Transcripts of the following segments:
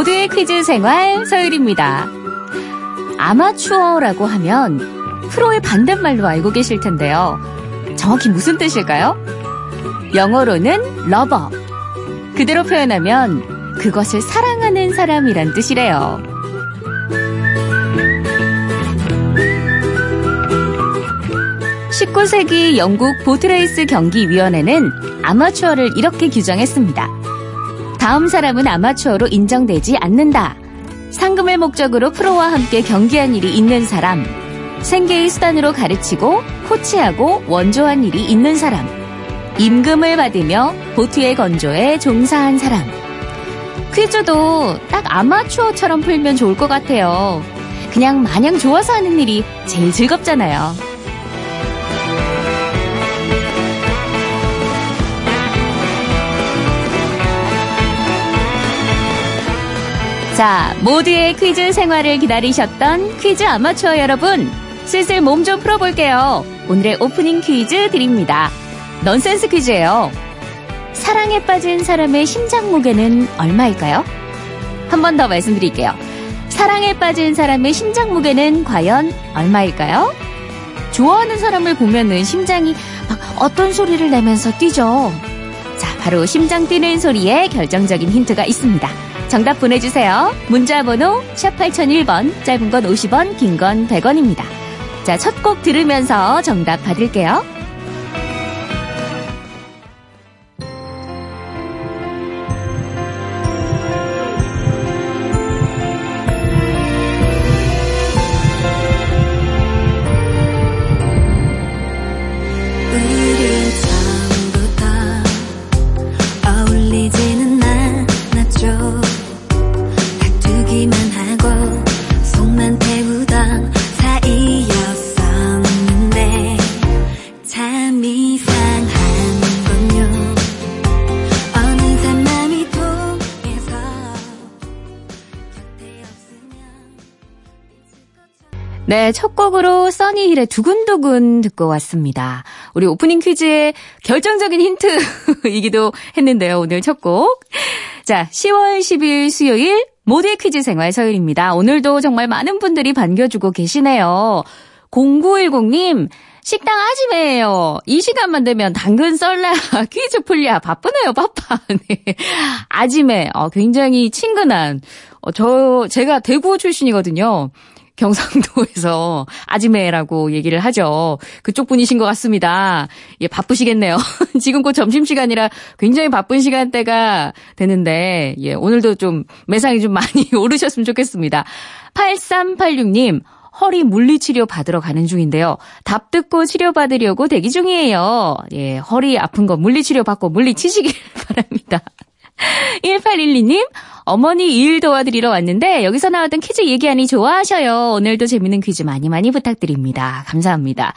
모두의 퀴즈 생활 서유리입니다. 아마추어라고 하면 프로의 반대말로 알고 계실 텐데요. 정확히 무슨 뜻일까요? 영어로는 lover. 그대로 표현하면 그것을 사랑하는 사람이란 뜻이래요. 19세기 영국 보트레이스 경기위원회는 아마추어를 이렇게 규정했습니다. 다음 사람은 아마추어로 인정되지 않는다. 상금을 목적으로 프로와 함께 경기한 일이 있는 사람, 생계의 수단으로 가르치고 코치하고 원조한 일이 있는 사람, 임금을 받으며 보트의 건조에 종사한 사람. 퀴즈도 딱 아마추어처럼 풀면 좋을 것 같아요. 그냥 마냥 좋아서 하는 일이 제일 즐겁잖아요. 자, 모두의 퀴즈 생활을 기다리셨던 퀴즈 아마추어 여러분, 슬슬 몸 좀 풀어볼게요. 오늘의 오프닝 퀴즈 드립니다. 넌센스 퀴즈예요. 사랑에 빠진 사람의 심장 무게는 얼마일까요? 한 번 더 말씀드릴게요. 사랑에 빠진 사람의 심장 무게는 과연 얼마일까요? 좋아하는 사람을 보면은 심장이 막 어떤 소리를 내면서 뛰죠. 자, 바로 심장 뛰는 소리에 결정적인 힌트가 있습니다. 정답 보내주세요. 문자번호 샵 8001번, 짧은 건 50원, 긴 건 100원입니다. 자, 첫 곡 들으면서 정답 받을게요. 네, 첫 곡으로 써니힐의 두근두근 듣고 왔습니다. 우리 오프닝 퀴즈의 결정적인 힌트이기도 했는데요, 오늘 첫 곡. 자, 10월 10일 수요일 모두의 퀴즈 생활 서일입니다. 오늘도 정말 많은 분들이 반겨주고 계시네요. 0910님, 식당 아지매예요. 이 시간만 되면 당근 썰라 퀴즈 풀랴 바쁘네요 바빠. 네. 아지매 어, 굉장히 친근한 어, 저 제가 대구 출신이거든요. 경상도에서 아지매라고 얘기를 하죠. 그쪽 분이신 것 같습니다. 예, 바쁘시겠네요. 지금 곧 점심시간이라 굉장히 바쁜 시간대가 되는데, 예, 오늘도 좀 매상이 좀 많이 오르셨으면 좋겠습니다. 8386님, 허리 물리치료 받으러 가는 중인데요. 답 듣고 치료받으려고 대기 중이에요. 예, 허리 아픈 거 물리치료 받고 물리치시길 바랍니다. 1812님, 어머니 일 도와드리러 왔는데 여기서 나왔던 퀴즈 얘기하니 좋아하셔요. 오늘도 재밌는 퀴즈 많이 많이 부탁드립니다. 감사합니다.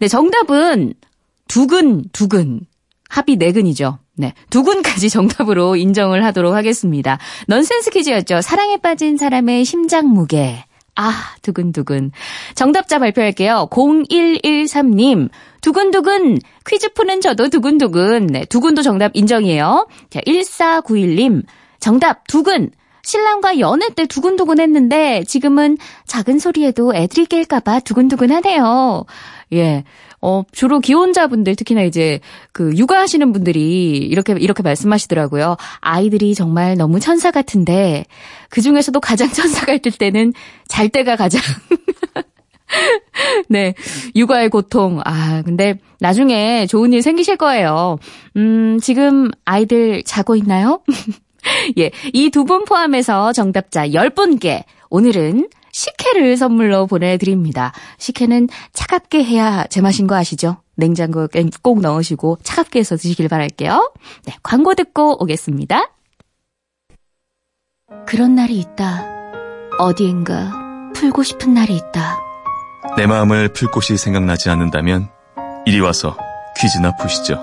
네, 정답은 두근, 두근. 합이 네근이죠. 네. 두근까지 정답으로 인정을 하도록 하겠습니다. 넌센스 퀴즈였죠. 사랑에 빠진 사람의 심장 무게. 아, 두근두근. 정답자 발표할게요. 0113님. 두근두근. 퀴즈 푸는 저도 두근두근. 네, 두근도 정답 인정이에요. 자, 1491님. 정답, 두근. 신랑과 연애 때 두근두근 했는데 지금은 작은 소리에도 애들이 깰까봐 두근두근 하네요. 예. 어, 주로 기혼자분들, 특히나 이제 그 육아하시는 분들이 이렇게, 이렇게 말씀하시더라고요. 아이들이 정말 너무 천사 같은데 그 중에서도 가장 천사 같을 때는 잘 때가 가장 네. 육아의 고통. 아, 근데 나중에 좋은 일 생기실 거예요. 음, 지금 아이들 자고 있나요? 예. 이 두 분 포함해서 정답자 10분께 오늘은 식혜를 선물로 보내드립니다. 식혜는 차갑게 해야 제맛인 거 아시죠? 냉장고에 꼭 넣으시고 차갑게 해서 드시길 바랄게요. 네, 광고 듣고 오겠습니다. 그런 날이 있다. 어디인가 풀고 싶은 날이 있다. 내 마음을 풀 곳이 생각나지 않는다면 이리 와서 퀴즈나 푸시죠.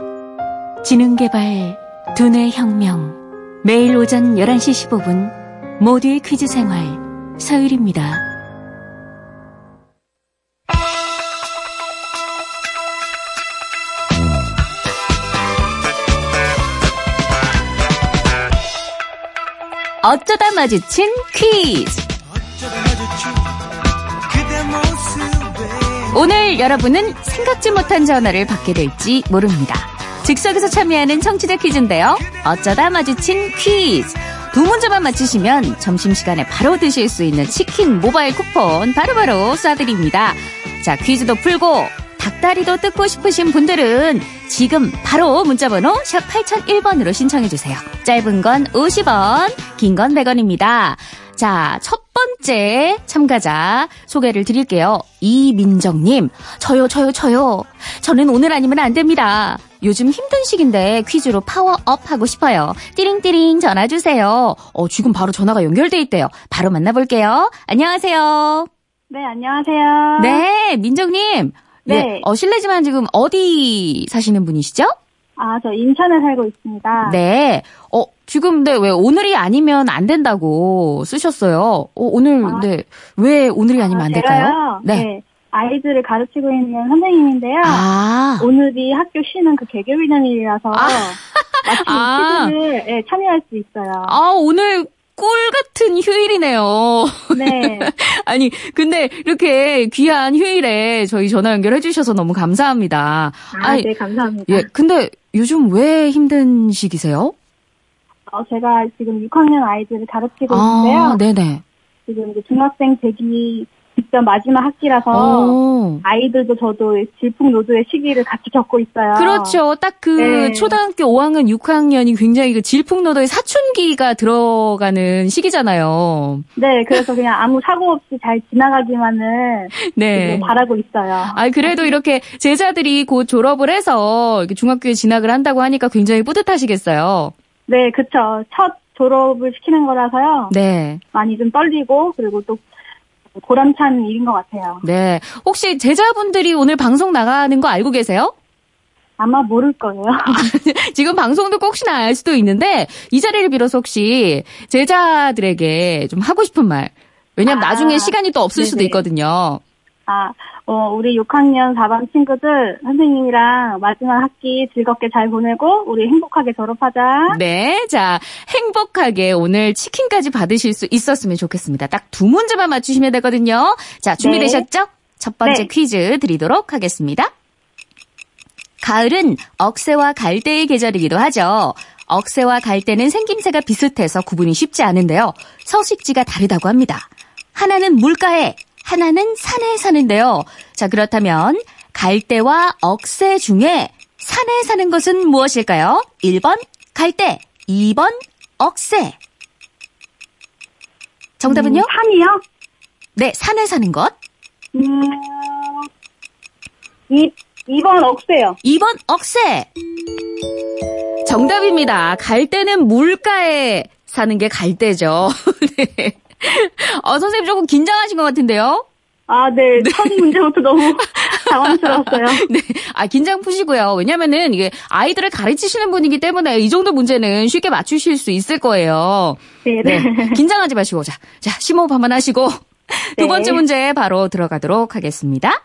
지능개발 두뇌 혁명 매일 오전 11시 15분 모두의 퀴즈 생활 서율입니다. 어쩌다 마주친 퀴즈. 오늘 여러분은 생각지 못한 전화를 받게 될지 모릅니다. 즉석에서 참여하는 청취자 퀴즈인데요. 어쩌다 마주친 퀴즈. 두 문제만 맞히시면 점심시간에 바로 드실 수 있는 치킨 모바일 쿠폰 바로바로 쏴드립니다. 자, 퀴즈도 풀고 닭다리도 뜯고 싶으신 분들은 지금 바로 문자번호 샵 8001번으로 신청해주세요. 짧은 건 50원, 긴 건 100원입니다. 자, 첫 번째 참가자 소개를 드릴게요. 이민정님, 저요, 저요, 저요. 저는 오늘 아니면 안 됩니다. 요즘 힘든 시기인데 퀴즈로 파워업 하고 싶어요. 띠링띠링 전화 주세요. 어, 지금 바로 전화가 연결돼 있대요. 바로 만나볼게요. 안녕하세요. 네, 안녕하세요. 네, 민정님. 네. 어, 실례지만 지금 어디 사시는 분이시죠? 아, 저 인천에 살고 있습니다. 네. 어, 지금, 네, 왜 오늘이 아니면 안 된다고 쓰셨어요? 어, 오늘, 아. 네. 왜 오늘이 아니면 아, 안 될까요? 제가요, 네. 아이들을 가르치고 있는 선생님인데요. 아. 오늘이 학교 쉬는 그 개교기념일이라서 아. 마침 아. 퀴즈를 예, 참여할 수 있어요. 아, 오늘 꿀 같은 휴일이네요. 네. 아니, 근데 이렇게 귀한 휴일에 저희 전화 연결해 주셔서 너무 감사합니다. 아, 아니, 네, 감사합니다. 예, 근데 요즘 왜 힘든 시기세요? 어, 제가 지금 6학년 아이들을 가르치고 아, 있는데요. 네네. 지금 이제 중학생 되기 직전 마지막 학기라서 오. 아이들도 저도 질풍노도의 시기를 같이 겪고 있어요. 그렇죠. 딱그 네. 초등학교 5학년, 6학년이 굉장히 그 질풍노도의 사춘기가 들어가는 시기잖아요. 네, 그래서 그냥 아무 사고 없이 잘 지나가기만은 네. 바라고 있어요. 아, 그래도 이렇게 제자들이 곧 졸업을 해서 이렇게 중학교에 진학을 한다고 하니까 굉장히 뿌듯하시겠어요. 네, 그쵸. 첫 졸업을 시키는 거라서요. 네. 많이 좀 떨리고, 그리고 또 보람찬 일인 것 같아요. 네. 혹시 제자분들이 오늘 방송 나가는 거 알고 계세요? 아마 모를 거예요. 지금 방송 듣고 혹시나 알 수도 있는데 이 자리를 빌어서 혹시 제자들에게 좀 하고 싶은 말. 왜냐면 아, 나중에 시간이 또 없을 수도 네네. 있거든요. 아, 어, 우리 6학년 4반 친구들, 선생님이랑 마지막 학기 즐겁게 잘 보내고, 우리 행복하게 졸업하자. 네. 자, 행복하게 오늘 치킨까지 받으실 수 있었으면 좋겠습니다. 딱 두 문제만 맞추시면 되거든요. 자, 준비되셨죠? 첫 번째 네. 퀴즈 드리도록 하겠습니다. 가을은 억새와 갈대의 계절이기도 하죠. 억새와 갈대는 생김새가 비슷해서 구분이 쉽지 않은데요. 서식지가 다르다고 합니다. 하나는 물가에, 하나는 산에 사는데요. 자, 그렇다면 갈대와 억새 중에 산에 사는 것은 무엇일까요? 1번 갈대, 2번 억새. 정답은요? 음, 산이요? 네, 산에 사는 것. 음, 이, 2번 억세요. 2번 억새. 정답입니다. 갈대는 물가에 사는 게 갈대죠. 네. 어, 선생님 조금 긴장하신 것 같은데요? 아, 네. 첫 문제부터 너무 당황스러웠어요. 네. 아, 긴장 푸시고요. 왜냐면은 이게 아이들을 가르치시는 분이기 때문에 이 정도 문제는 쉽게 맞추실 수 있을 거예요. 네, 네. 네. 긴장하지 마시고. 자, 자, 심호흡 한번 하시고. 두 네. 번째 문제 바로 들어가도록 하겠습니다.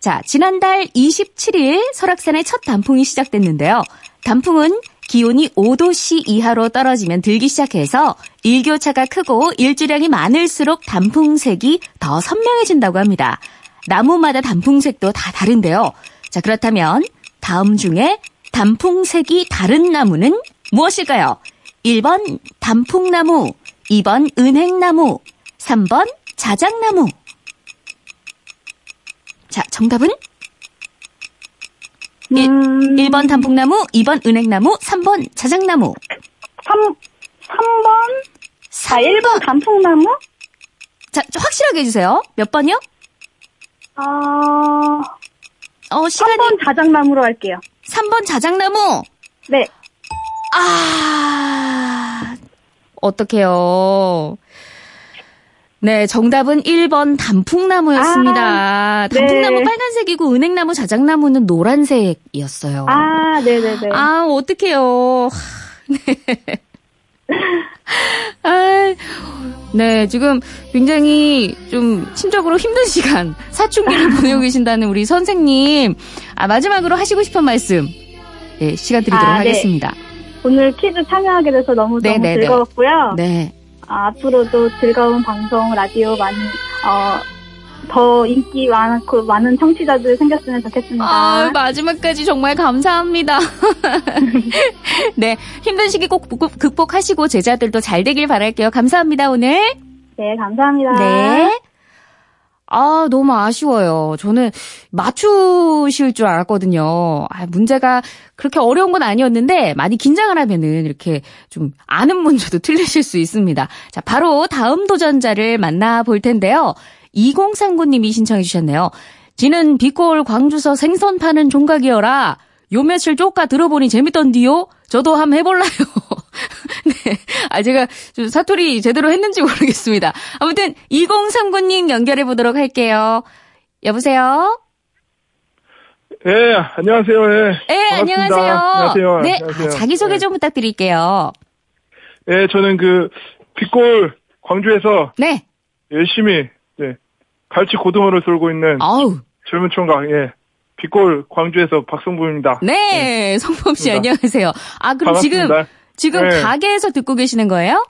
자, 지난달 27일 설악산의 첫 단풍이 시작됐는데요. 단풍은 기온이 5도씨 이하로 떨어지면 들기 시작해서 일교차가 크고 일주량이 많을수록 단풍색이 더 선명해진다고 합니다. 나무마다 단풍색도 다 다른데요. 자, 그렇다면 다음 중에 단풍색이 다른 나무는 무엇일까요? 1번 단풍나무, 2번 은행나무, 3번 자작나무. 자, 정답은 일- 음, 1 번 단풍나무, 2번 은행나무, 3번 자작나무. 3, 3번? 아, 3번. 1번 단풍나무? 자, 좀 확실하게 해주세요. 몇 번이요? 어, 어, 시간이 3번 자작나무로 할게요. 3번 자작나무. 네. 아, 어떡해요. 네, 정답은 1번 단풍나무였습니다. 아, 단풍나무 네. 빨간색이고 은행나무, 자작나무는 노란색이었어요. 아, 네네네. 아, 어떡해요. 네. 아, 네, 지금 굉장히 좀 심적으로 힘든 시간, 사춘기를 보내고 계신다는 우리 선생님. 아, 마지막으로 하시고 싶은 말씀, 예, 시간 드리도록 아, 네. 하겠습니다. 오늘 퀴즈 참여하게 돼서 너무너무 네네네. 즐거웠고요. 네. 아, 앞으로도 즐거운 방송 라디오 많이 어, 더 인기 많고 많은 청취자들 생겼으면 좋겠습니다. 아, 마지막까지 정말 감사합니다. 네, 힘든 시기 꼭 극복- 극복하시고 제자들도 잘 되길 바랄게요. 감사합니다, 오늘. 네, 감사합니다. 네. 아, 너무 아쉬워요. 저는 맞추실 줄 알았거든요. 아, 문제가 그렇게 어려운 건 아니었는데 많이 긴장을 하면은 이렇게 좀 아는 문제도 틀리실 수 있습니다. 자, 바로 다음 도전자를 만나볼 텐데요. 2039님이 신청해 주셨네요. 지는 비골 광주서 생선 파는 종각이어라. 요 며칠 쪼까 들어보니 재밌던디요? 저도 한번 해볼라요. 네. 아, 제가 좀 사투리 제대로 했는지 모르겠습니다. 아무튼 2039님 연결해 보도록 할게요. 여보세요? 예, 안녕하세요. 예. 네, 반갑습니다. 안녕하세요. 안녕하세요. 네, 안녕하세요. 아, 자기소개 예. 좀 부탁드릴게요. 예, 저는 그 빛골 광주에서 네. 열심히 네, 갈치 고등어를 쏠고 있는 아우. 젊은 총각 예. 빛골 광주에서 박성부입니다. 네, 성범 씨. 안녕하세요. 아, 그럼 반갑습니다. 지금 네. 가게에서 듣고 계시는 거예요?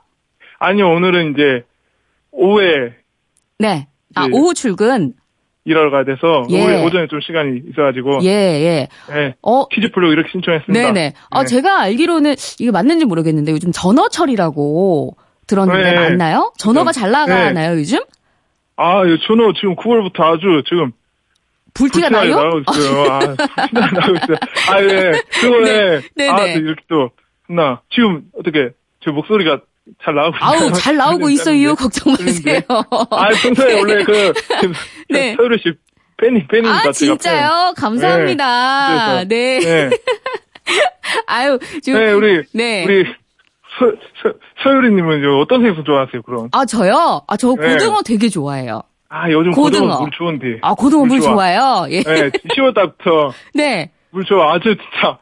아니요, 오늘은 이제 오후에 네. 아, 네. 오후 출근. 일하러 가야 돼서 예. 오후에 오전에 좀 시간이 있어가지고 예, 예. 예, 어, 퀴즈 풀려고 이렇게 신청했습니다. 네네. 아, 네. 제가 알기로는 이게 맞는지 모르겠는데 요즘 전어철이라고 들었는데 네. 맞나요? 전어가 잘 나가나요, 요즘? 아, 이 준호 지금 9월부터 아주 지금 불티가 나요? 나고 있어요. 아, 불티나게 나고 있어요. 아, 예. 그거에, 네, 아, 네. 또 이렇게 또, 나, 지금, 어떻게, 제 목소리가 잘 나오고 아우, 잘 나오고 있어요. 걱정 마세요. 아, 평소에 원래 그, 네. 서유리 씨 팬이, 팬이니까. 아, 진짜요? 감사합니다. 네. 네. 팬. 네. 아유, 지금. 네, 우리, 네. 우리, 서, 서, 서유리님은 요 어떤 생선 좋아하세요, 그럼? 아, 저요? 아, 저 네. 고등어 되게 좋아해요. 아, 요즘 고등어. 고등어 물 좋은데. 아, 고등어 물 좋아. 좋아요? 예. 네, 10월달부터 네. 물 좋아. 아주 진짜, 손,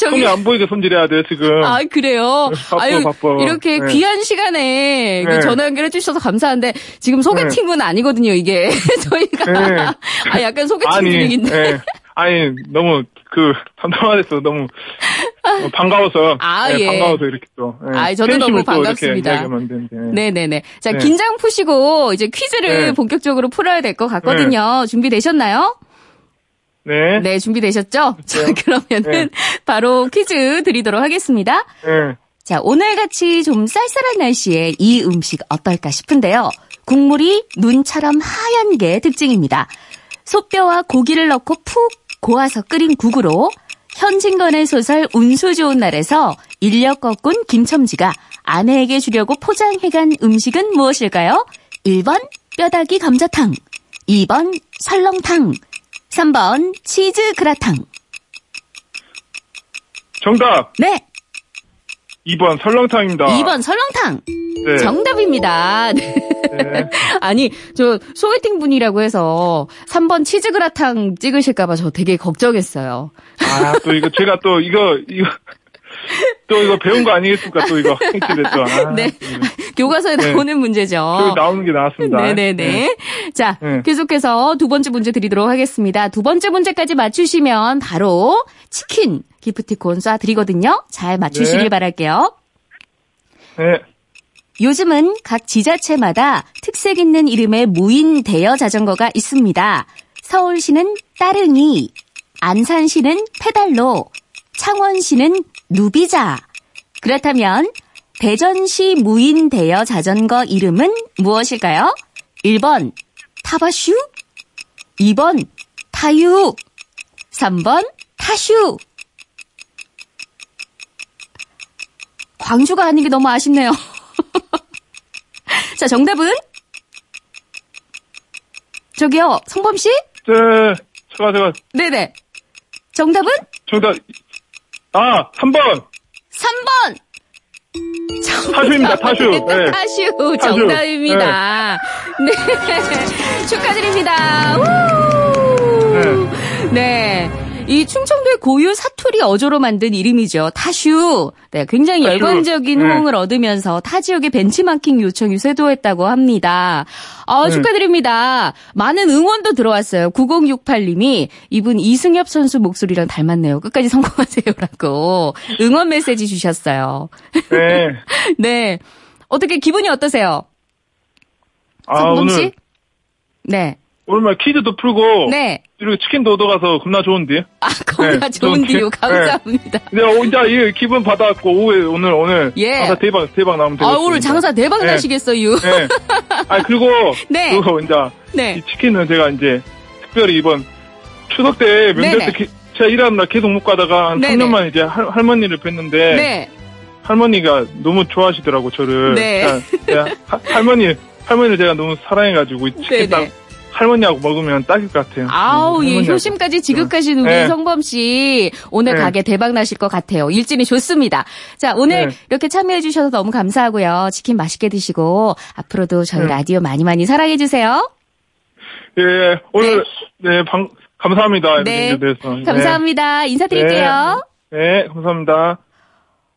저기- 손이 안 보이게 손질해야 돼요, 지금. 아, 그래요? 바빠, 아유, 바빠. 이렇게 네. 귀한 시간에 그 네. 전화 연결해 주셔서 감사한데, 지금 소개팅은 아니거든요, 이게. 저희가. 네. 아, 약간 소개팅 아니, 분위기인데. 예. 아니, 너무, 그, 담담하돼서 너무, 어, 반가워서. 아, 예, 예. 반가워서 이렇게 또. 예. 아이, 저도 너무 반갑습니다. 이야기하면 되는데. 네네 네. 자, 네. 긴장 푸시고, 이제 퀴즈를 네. 본격적으로 풀어야 될 것 같거든요. 준비되셨나요? 네. 네, 준비되셨죠? 자, 네. 그러면은 바로 퀴즈 드리도록 하겠습니다. 예. 자, 오늘같이 좀 쌀쌀한 날씨에 이 음식 어떨까 싶은데요. 국물이 눈처럼 하얀 게 특징입니다. 소뼈와 고기를 넣고 푹 고아서 끓인 국으로 현진건의 소설 운수 좋은 날에서 인력 꺾은 김첨지가 아내에게 주려고 포장해간 음식은 무엇일까요? 1번 뼈다귀 감자탕, 2번 설렁탕, 3번 치즈 그라탕. 정답! 네, 2번 설렁탕입니다. 2번 설렁탕. 네. 정답입니다. 네. 네. 아니, 저 소개팅 분이라고 해서 3번 치즈 그라탕 찍으실까봐 저 되게 걱정했어요. 아, 또 이거, 제가 또 이거, 이거, 또 이거 배운 거 아니겠습니까? 또 이거. 힌트를 또. 아, 네. 교과서에 네. 나오는 문제죠. 저기 나오는 게 나왔습니다. 네네네. 자, 네. 계속해서 두 번째 문제 드리도록 하겠습니다. 두 번째 문제까지 맞추시면 바로 치킨 기프티콘 쏴드리거든요. 잘 맞추시길 네. 바랄게요. 네. 요즘은 각 지자체마다 특색 있는 이름의 무인 대여 자전거가 있습니다. 서울시는 따릉이, 안산시는 페달로, 창원시는 누비자. 그렇다면 대전시 무인 대여 자전거 이름은 무엇일까요? 1번 타바슈, 2번 타유, 3번 타슈. 광주가 아닌 게 너무 아쉽네요. 자, 정답은? 저기요, 성범 씨? 네. 제가, 제가, 네네. 정답은? 정답. 아, 3번! 3번! 타슈입니다, 타슈. 네. 타슈, 정답입니다. 네. 축하드립니다. 우! 네. 이 충청도의 고유 사투리 어조로 만든 이름이죠. 타슈. 네, 굉장히 타슈. 열광적인 네. 호응을 얻으면서 타 지역의 벤치마킹 요청이 쇄도했다고 합니다. 아, 네. 축하드립니다. 많은 응원도 들어왔어요. 9068님이 이분 이승엽 선수 목소리랑 닮았네요. 끝까지 성공하세요라고 응원 메시지 주셨어요. 네. 네. 어떻게 기분이 어떠세요? 아, 성범 씨? 오늘, 네. 말 퀴즈도 풀고, 네. 그리고 치킨도 얻어가서 겁나 좋은데요? 아, 겁나 네, 좋은데요. 좋은데요? 감사합니다. 네, 어, 이제 이 기분 받아갖고, 오후에, 오늘, 오늘. 예. 장사 대박, 대박 나오면 아, 되겠습니다. 오늘 장사 대박 네. 나시겠어요. 네. 아, 그리고, 네. 그리고 이제, 네. 이 치킨은 제가 이제, 특별히 이번 추석 때 명절. 때 기- 제가 일하는 날 계속 못 가다가 한 네네. 3년 만에 이제 할, 할머니를 뵀는데, 네. 할머니가 너무 좋아하시더라고, 저를. 네. 그냥 제가 하- 할머니, 할머니를 제가 너무 사랑해가지고, 이 치킨 딱. 할머니하고 먹으면 딱일 것 같아요. 아우, 예, 할머니하고. 효심까지 지극하신 우리 네. 성범 씨. 오늘 네. 가게 대박 나실 것 같아요. 일진이 좋습니다. 자, 오늘 네. 이렇게 참여해 주셔서 너무 감사하고요. 치킨 맛있게 드시고, 앞으로도 저희 네. 라디오 많이 많이 사랑해 주세요. 예, 오늘, 네, 방, 감사합니다. 네. 이렇게 돼서. 네. 감사합니다. 인사드릴게요. 네, 감사합니다.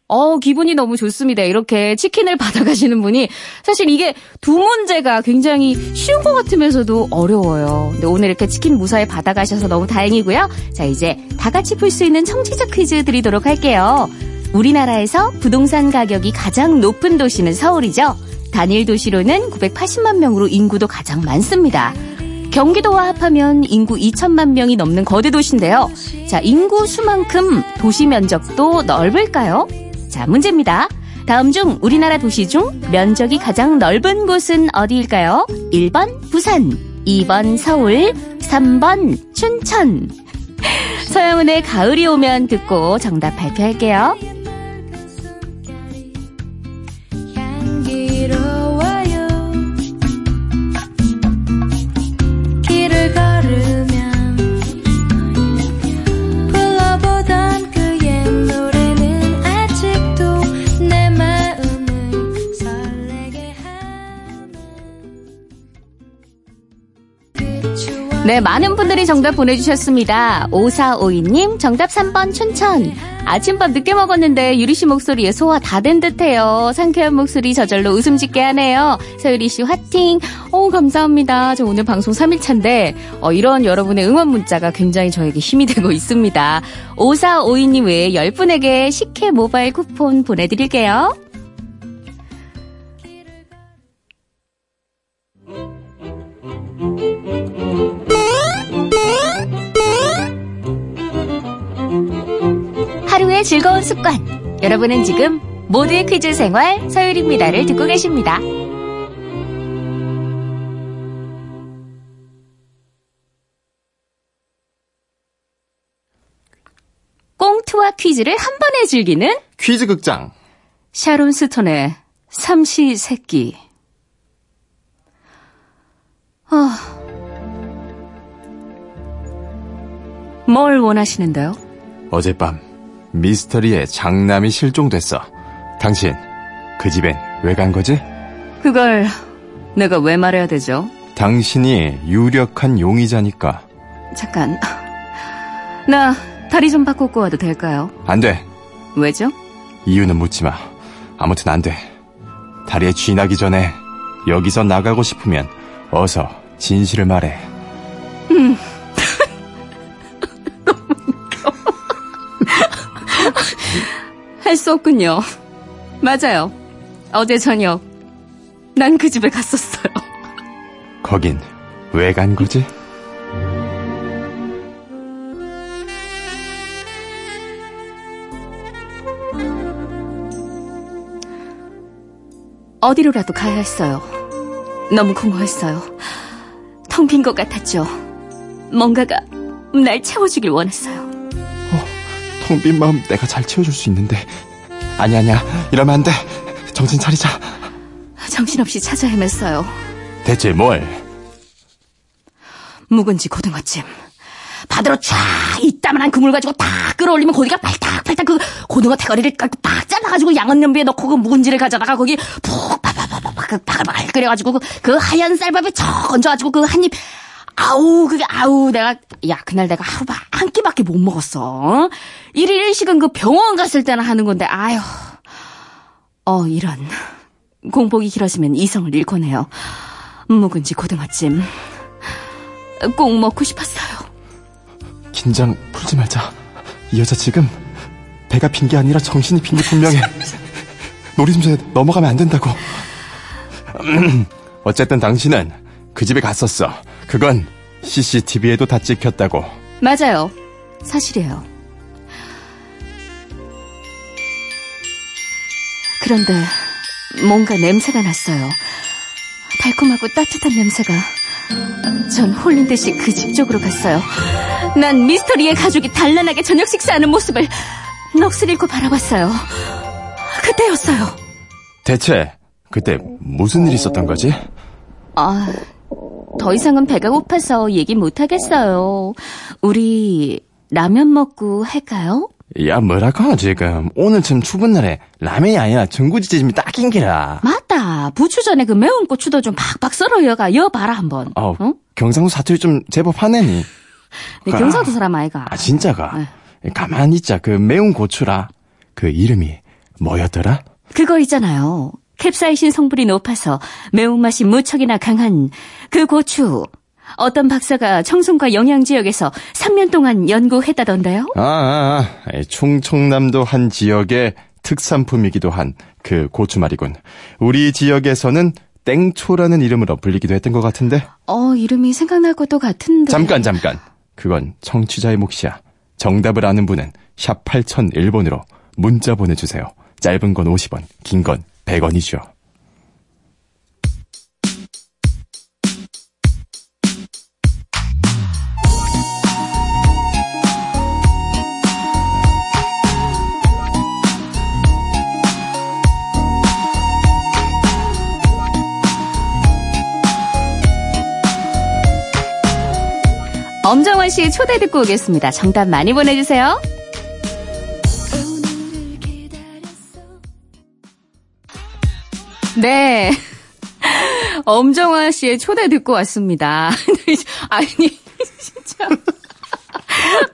어, 기분이 너무 좋습니다. 이렇게 치킨을 받아가시는 분이 사실 이게 두 문제가 굉장히 쉬운 것 같으면서도 어려워요. 근데 오늘 이렇게 치킨 무사히 받아가셔서 너무 다행이고요. 자, 이제 다 같이 풀 수 있는 청취자 퀴즈 드리도록 할게요. 우리나라에서 부동산 가격이 가장 높은 도시는 서울이죠. 단일 도시로는 980만 명으로 인구도 가장 많습니다. 경기도와 합하면 인구 2천만 명이 넘는 거대 도시인데요. 자, 인구 수만큼 도시 면적도 넓을까요? 자, 문제입니다. 다음 중 우리나라 도시 중 면적이 가장 넓은 곳은 어디일까요? 1번 부산, 2번 서울, 3번 춘천. 서영은의 가을이 오면 듣고 정답 발표할게요. 네, 많은 분들이 정답 보내주셨습니다. 5452님, 정답 3번 춘천. 아침밥 늦게 먹었는데 유리 씨 목소리에 소화 다 된 듯해요. 상쾌한 목소리 저절로 웃음 짓게 하네요. 서유리 씨 화팅. 오, 감사합니다. 저 오늘 방송 3일차인데, 어, 이런 여러분의 응원 문자가 굉장히 저에게 힘이 되고 있습니다. 5452님 외에 10분에게 식혜 모바일 쿠폰 보내드릴게요. 즐거운 습관. 여러분은 지금 모두의 퀴즈 생활 서율입니다를 듣고 계십니다. 꽁트와 퀴즈를 한 번에 즐기는 퀴즈 극장. 샤론 스톤의 삼시 세끼. 아, 뭘 원하시는데요? 어젯밤 미스터리의 장남이 실종됐어. 당신 그 집엔 왜 간 거지? 그걸 내가 왜 말해야 되죠? 당신이 유력한 용의자니까. 잠깐. 나 다리 좀 바꾸고 와도 될까요? 안 돼. 왜죠? 이유는 묻지 마. 아무튼 안 돼. 다리에 쥐 나기 전에 여기서 나가고 싶으면 어서 진실을 말해. 할 수 없군요. 맞아요. 어제 저녁 난 그 집에 갔었어요. 거긴 왜 간 거지? 어디로라도 가야 했어요. 너무 공허했어요. 텅 빈 것 같았죠. 뭔가가 날 채워주길 원했어요. 텅빈 마음 내가 잘 채워줄 수 있는데. 아니 아니야. 이러면 안 돼. 정신 차리자. 정신없이 찾아 헤맸어요. 대체 뭘? 묵은지 고등어찜. 바다로 쫙 이따만한 그물 가지고 딱 끌어올리면 고기가 팔딱팔딱 그 고등어 대가리를 딱 잘라가지고 양은 냄비에 넣고 그 묵은지를 가져다가 거기 푹 바바바바바 그 바글바글 끓여가지고 그, 그 하얀 쌀밥에 척 얹어가지고 그 한입 아우 그게 아우 내가 야 그날 내가 하루 한 끼밖에 못 먹었어. 일일 일식은 그 병원 갔을 때나 하는 건데 아유 어 이런 공복이 길어지면 이성을 잃곤 해요. 묵은지 고등어찜 꼭 먹고 싶었어요. 긴장 풀지 말자. 이 여자 지금 배가 빈 게 아니라 정신이 빈 게 분명해. 놀이심장에 넘어가면 안 된다고. 어쨌든 당신은 그 집에 갔었어. 그건 CCTV에도 다 찍혔다고. 맞아요. 사실이에요. 그런데 뭔가 냄새가 났어요. 달콤하고 따뜻한 냄새가. 전 홀린 듯이 그 집 쪽으로 갔어요. 난 미스터리의 가족이 단란하게 저녁 식사하는 모습을 넋을 잃고 바라봤어요. 그때였어요. 대체 그때 무슨 일이 있었던 거지? 아, 더 이상은 배가 고파서 얘기 못 하겠어요. 우리 라면 먹고 할까요? 야 뭐라고 지금 오늘쯤 추운 날에 라면이 아니라 전구지짐이 딱인 기라. 맞다. 부추 전에 그 매운 고추도 좀 박박 썰어 여가 여봐라 한번. 어, 어? 경상도 사투리 좀 제법 하네니. 네, 경상도 사람 아이가. 아 진짜가. 네. 가만히 있자 그 매운 고추라. 그 이름이 뭐였더라? 그거 있잖아요. 캡사이신 성분이 높아서 매운맛이 무척이나 강한 그 고추. 어떤 박사가 청송과 영양 지역에서 3년 동안 연구했다던데요? 아, 아, 아, 이 충청남도 한 지역의 특산품이기도 한 그 고추 말이군. 우리 지역에서는 땡초라는 이름으로 불리기도 했던 것 같은데. 어, 이름이 생각날 것도 같은데. 잠깐, 잠깐. 그건 청취자의 몫이야. 정답을 아는 분은 샵 8001번으로 문자 보내주세요. 짧은 건 50원, 긴 건 100원이죠. 엄정원 씨의 초대 듣고 오겠습니다. 정답 많이 보내주세요. 네. 엄정화 씨의 초대 듣고 왔습니다. 아니, 진짜.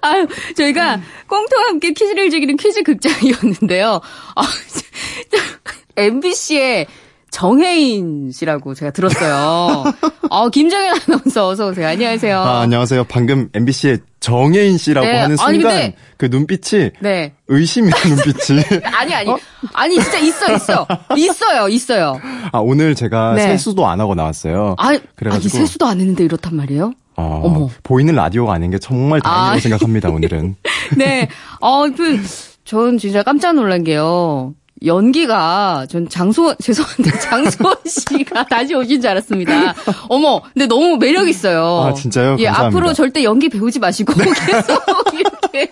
아유, 저희가 꽁트와 함께 퀴즈를 즐기는 퀴즈 극장이었는데요. 아, MBC의 정혜인 씨라고 제가 들었어요. 어, 김정현 아나운서 어서 오세요. 안녕하세요. 아, 안녕하세요. 방금 MBC의 정혜인 씨라고 네, 하는 아니, 순간 근데- 그 눈빛이 네. 의심의 눈빛이 아니, 아니. 아니, 진짜 있어, 있어. 있어요, 있어요. 아, 오늘 제가 네. 세수도 안 하고 나왔어요. 아, 아니, 그래가지고 세수도 안 했는데 이렇단 말이에요? 어, 어머. 보이는 라디오가 아닌 게 정말 다행이라고 아. 생각합니다, 오늘은. 네. 어, 그, 전 진짜 깜짝 놀란 게요. 연기가, 전 장소, 죄송한데, 장소원 씨가 다시 오신 줄 알았습니다. 어머, 근데 너무 매력 있어요. 아, 진짜요? 예, 감사합니다. 앞으로 절대 연기 배우지 마시고, 계속 이렇게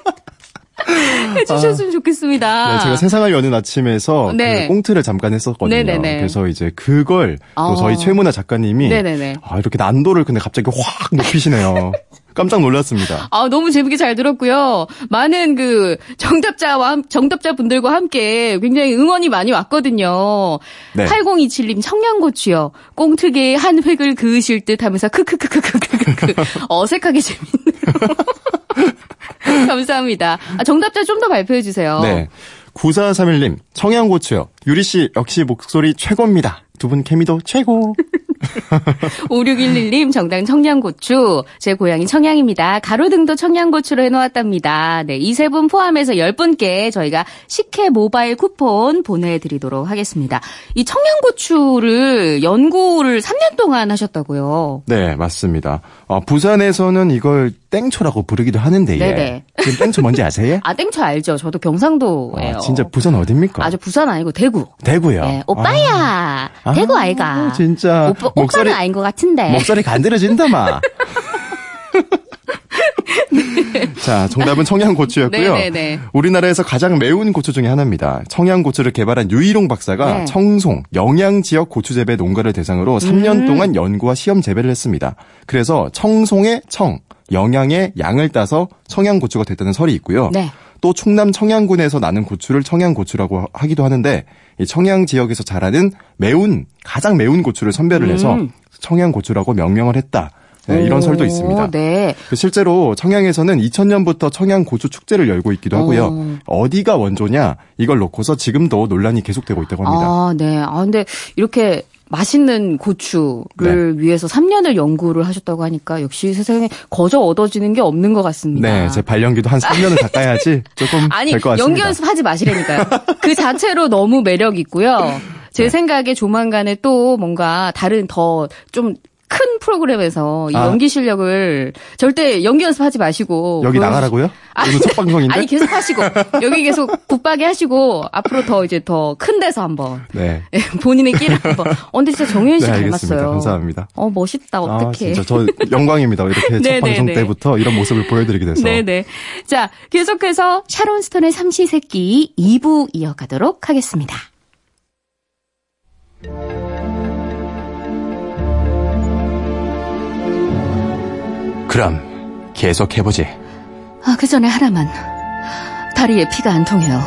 해주셨으면 좋겠습니다. 네, 제가 세상을 여는 아침에서 네. 그 꽁트를 잠깐 했었거든요. 네네네. 그래서 이제 그걸 또 어. 저희 최문아 작가님이 네네네. 아, 이렇게 난도를 근데 갑자기 확 높이시네요. 깜짝 놀랐습니다. 아, 너무 재밌게 잘 들었고요. 많은 그 정답자와 함- 정답자 분들과 함께 굉장히 응원이 많이 왔거든요. 네. 8027님 청양고추요. 꽁트계에 한 획을 그으실 듯 하면서 크크크크크크크 어색하게 재밌네요. 감사합니다. 아, 정답자 좀 더 발표해 주세요. 네. 9431님, 청양고추요. 유리 씨, 역시 목소리 최고입니다. 두 분 케미도 최고. 5611님 정당 청양고추. 제 고향이 청양입니다. 가로등도 청양고추로 해놓았답니다. 네, 이 세 분 포함해서 10분께 저희가 식혜 모바일 쿠폰 보내드리도록 하겠습니다. 이 청양고추를 연구를 3년 동안 하셨다고요. 네, 맞습니다. 어, 부산에서는 이걸 땡초라고 부르기도 하는데, 예. 네네. 지금 땡초 뭔지 아세요? 아, 땡초 알죠? 저도 경상도예요. 아, 진짜 부산 어딥니까? 아주 부산 아니고 대구. 대구요. 네, 오빠야. 아, 대구 아이가. 진짜. 오빠, 목소리- 아닌 것 같은데. 목소리 간드러진다, 마. 자, 정답은 청양고추였고요. 네네네. 우리나라에서 가장 매운 고추 중에 하나입니다. 청양고추를 개발한 유일홍 박사가 네. 청송, 영양 지역 고추 재배 농가를 대상으로 3년 음. 동안 연구와 시험 재배를 했습니다. 그래서 청송의 청, 영양의 양을 따서 청양고추가 됐다는 설이 있고요. 네. 또 충남 청양군에서 나는 고추를 청양고추라고 하기도 하는데 이 청양 지역에서 자라는 매운 가장 매운 고추를 선별을 해서 음. 청양고추라고 명명을 했다. 네, 이런 오, 설도 있습니다. 네. 그 실제로 청양에서는 2000년부터 청양 고추 축제를 열고 있기도 하고요. 어. 어디가 원조냐 이걸 놓고서 지금도 논란이 계속되고 있다고 합니다. 아, 네. 아, 근데 이렇게 맛있는 고추를 위해서 3년을 연구를 하셨다고 하니까 역시 세상에 거저 얻어지는 게 없는 것 같습니다. 네, 제 발연기도 한 3년을 가까이 하지 조금 아니, 될것 같습니다. 연기 연습하지 마시라니까요. 그 자체로 너무 매력 있고요. 제 네. 생각에 조만간에 또 뭔가 다른 더 좀 큰 프로그램에서 이 아. 연기 실력을 절대 연기 연습하지 마시고 여기 보여주- 나가라고요? 이거 첫 방송인데? 아니 계속 하시고 여기 계속 붙박이 하시고 앞으로 더 이제 더 큰 데서 한번 네. 예, 본인의 끼를 한번. 어, 근데 진짜 정현 씨 네. 닮았어요. 감사합니다. 어 멋있다 아, 어떡해. 진짜 저 영광입니다. 이렇게 첫 네, 방송 네, 네. 때부터 이런 모습을 보여드리게 돼서. 네네. 자 계속해서 샤론 스톤의 삼시세끼 2부 이어가도록 하겠습니다. 그럼 계속 해보지. 아, 그 전에 하나만. 다리에 피가 안 통해요.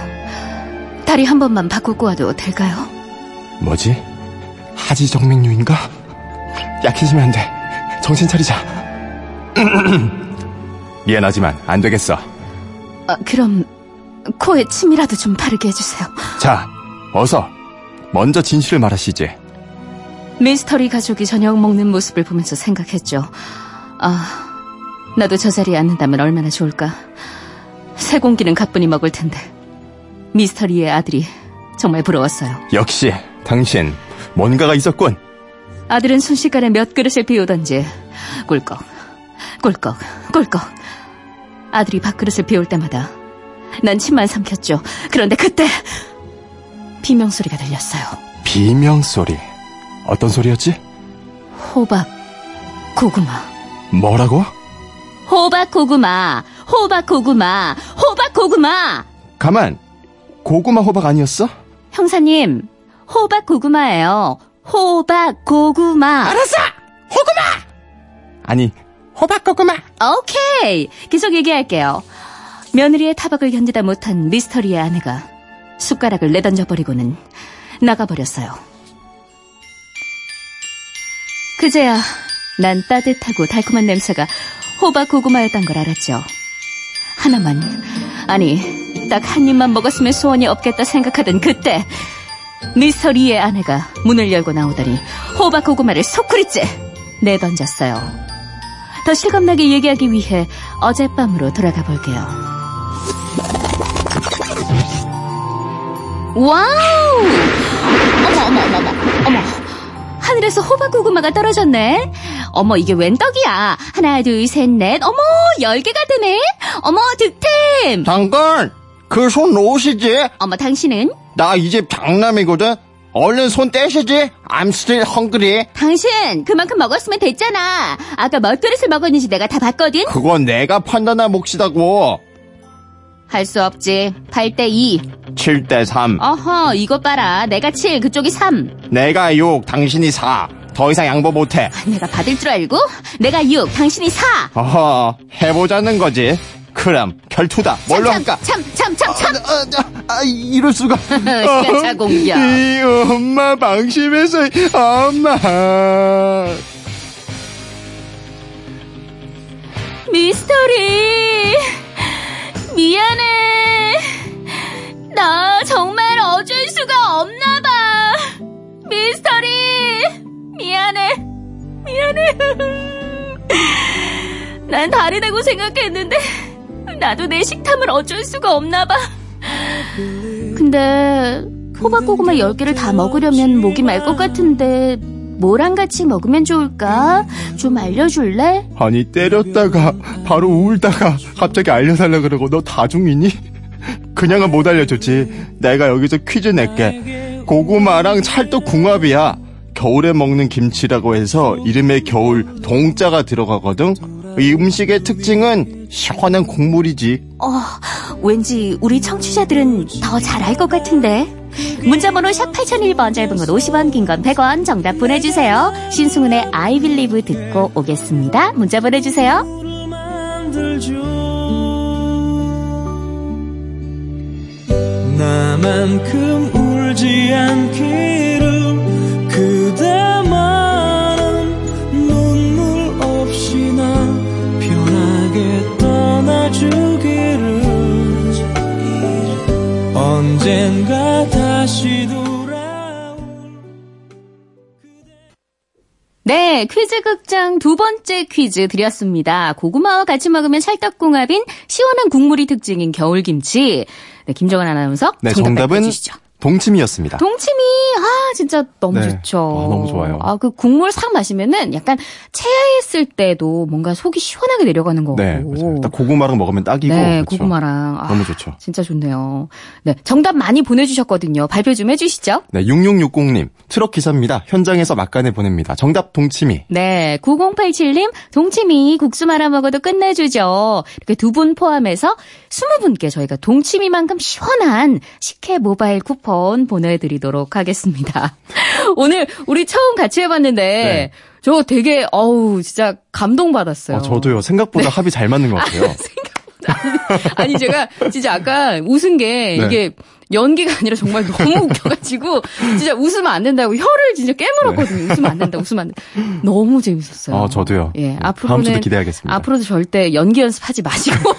다리 한 번만 바꾸고 와도 될까요? 뭐지? 하지정맥류인가? 약해지면 안 돼. 정신 차리자. 미안하지만 안 되겠어. 아, 그럼 코에 침이라도 좀 바르게 해주세요. 자, 어서 먼저 진실을 말하시지. 미스터리 가족이 저녁 먹는 모습을 보면서 생각했죠. 아, 나도 저 자리에 앉는다면 얼마나 좋을까. 새 공기는 가뿐히 먹을 텐데. 미스터리의 아들이 정말 부러웠어요. 역시 당신 뭔가가 있었군. 아들은 순식간에 몇 그릇을 비우던지 꿀꺽, 꿀꺽, 꿀꺽. 아들이 밥그릇을 비울 때마다 난 침만 삼켰죠. 그런데 그때 비명 소리가 들렸어요. 비명 소리. 어떤 소리였지? 호박, 고구마. 뭐라고? 호박 고구마, 호박 고구마, 호박 고구마. 가만. 고구마 호박 아니었어? 형사님, 호박 고구마예요. 호박 고구마. 알았어. 호구마. 아니 호박 고구마. 오케이. 계속 얘기할게요. 며느리의 타박을 견디다 못한 미스터리의 아내가 숟가락을 내던져 버리고는 나가버렸어요. 그제야 난 따뜻하고 달콤한 냄새가 호박 고구마였던 걸 알았죠. 하나만, 아니, 딱 한 입만 먹었으면 소원이 없겠다 생각하던 그때, 미스터 리의 아내가 문을 열고 나오더니 호박 고구마를 소쿠리째 내던졌어요. 더 실감나게 얘기하기 위해 어젯밤으로 돌아가 볼게요. Wow! 어머, 어머, 어머, 어머. 하늘에서 호박 고구마가 떨어졌네. 어머, 이게 웬 떡이야? 하나, 둘, 셋, 넷. 어머, 열 개가 되네. 어머, 득템. 잠깐! 그 손 놓으시지? 어머, 당신은? 나 이 집 장남이거든? 얼른 손 떼시지? I'm still hungry. 당신, 그만큼 먹었으면 됐잖아. 아까 몇 그릇을 먹었는지 내가 다 봤거든? 그건 내가 판단할 몫이다고. 할 수 없지. 8대2. 7대 3. 어허, 이것 봐라. 내가 7, 그쪽이 3. 내가 6, 당신이 4. 더 이상 양보 못해. 내가 받을 줄 알고? 내가 6, 당신이 4. 어허, 해보자는 거지. 그럼, 결투다. 뭘로 할까? 참, 참, 참, 참. 아, 아, 아, 이럴 수가. 시간차 공격. 이 엄마 방심해서 엄마. 미스터리. 미안해. 없나 봐. 미스터리. 미안해. 미안해. 난 다르다고 생각했는데 나도 내 식탐을 어쩔 수가 없나 봐. 근데 호박고구마 10개를 다 먹으려면 목이 말 것 같은데 뭐랑 같이 먹으면 좋을까? 좀 알려줄래? 아니 때렸다가 바로 울다가 갑자기 알려달라 그러고 너 다중이니? 그냥은 못 알려줬지. 내가 여기서 퀴즈 낼게. 고구마랑 찰떡 궁합이야. 겨울에 먹는 김치라고 해서 이름에 겨울 동자가 들어가거든. 이 음식의 특징은 시원한 국물이지. 어, 왠지 우리 청취자들은 더 잘 알 것 같은데. 문자번호 샵 8001번 짧은 건 50원 긴 건 100원 정답 보내주세요. 신승훈의 I Believe 듣고 오겠습니다. 문자 보내주세요. 나만큼 울지 않기를 그대만은 눈물 없이 나 편하게 떠나주기를 언젠가 다시 돌아올 네, 퀴즈 극장 두 번째 퀴즈 드렸습니다. 고구마와 같이 먹으면 찰떡궁합인 시원한 국물이 특징인 겨울김치. 네, 김정은 아나운서 네, 정답 정답은. 동치미였습니다. 동치미, 아, 진짜 너무 네. 좋죠. 아, 너무 좋아요. 아, 그 국물 싹 마시면은 약간 체했을 때도 뭔가 속이 시원하게 내려가는 거고. 네, 맞아요. 딱 고구마랑 먹으면 딱이고. 네, 그렇죠. 고구마랑. 아, 너무 좋죠. 진짜 좋네요. 네, 정답 많이 보내주셨거든요. 발표 좀 해주시죠. 네, 6660님. 트럭 기사입니다. 현장에서 막간에 보냅니다. 정답 동치미. 네, 9087님, 동치미 국수 말아 먹어도 끝내주죠. 이렇게 두 분 포함해서 20분께 저희가 동치미만큼 시원한 식혜 모바일 쿠폰 보내드리도록 하겠습니다. 오늘 우리 처음 같이 해봤는데, 네. 저 되게, 어우, 진짜 감동받았어요. 어, 저도요. 생각보다 합이 잘 맞는 것 같아요. 아니, 제가 진짜 아까 웃은 게 네. 이게 연기가 아니라 정말 너무 웃겨가지고 진짜 웃으면 안 된다고 혀를 진짜 깨물었거든요. 웃으면 안 된다, 웃으면 안 된다. 너무 재밌었어요. 어, 저도요. 예, 네, 앞으로는 다음 주도 기대하겠습니다. 앞으로도 절대 연기 연습하지 마시고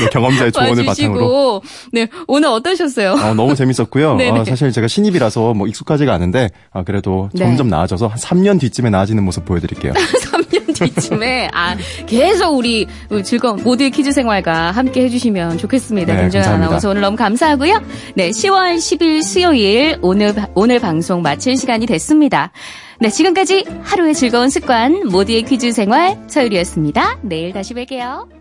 네, 경험자의 조언을 바탕으로. 네 오늘 어떠셨어요? 어, 너무 재밌었고요. 네네. 어, 사실 제가 신입이라서 뭐 익숙하지가 않은데 아, 그래도 네. 점점 나아져서 한 3년 뒤쯤에 나아지는 모습 보여드릴게요. 3년 뒤쯤에 아 계속 우리 즐거운 모두의 퀴즈 생활과 함께 해주시면 좋겠습니다. 네, 김정현 감사합니다. 아나운서 오늘 너무 감사 하고요. 네 10월 10일 수요일 오늘 바- 오늘 방송 마칠 시간이 됐습니다. 네 지금까지 하루의 즐거운 습관 모두의 퀴즈 생활 서유리였습니다. 내일 다시 뵐게요.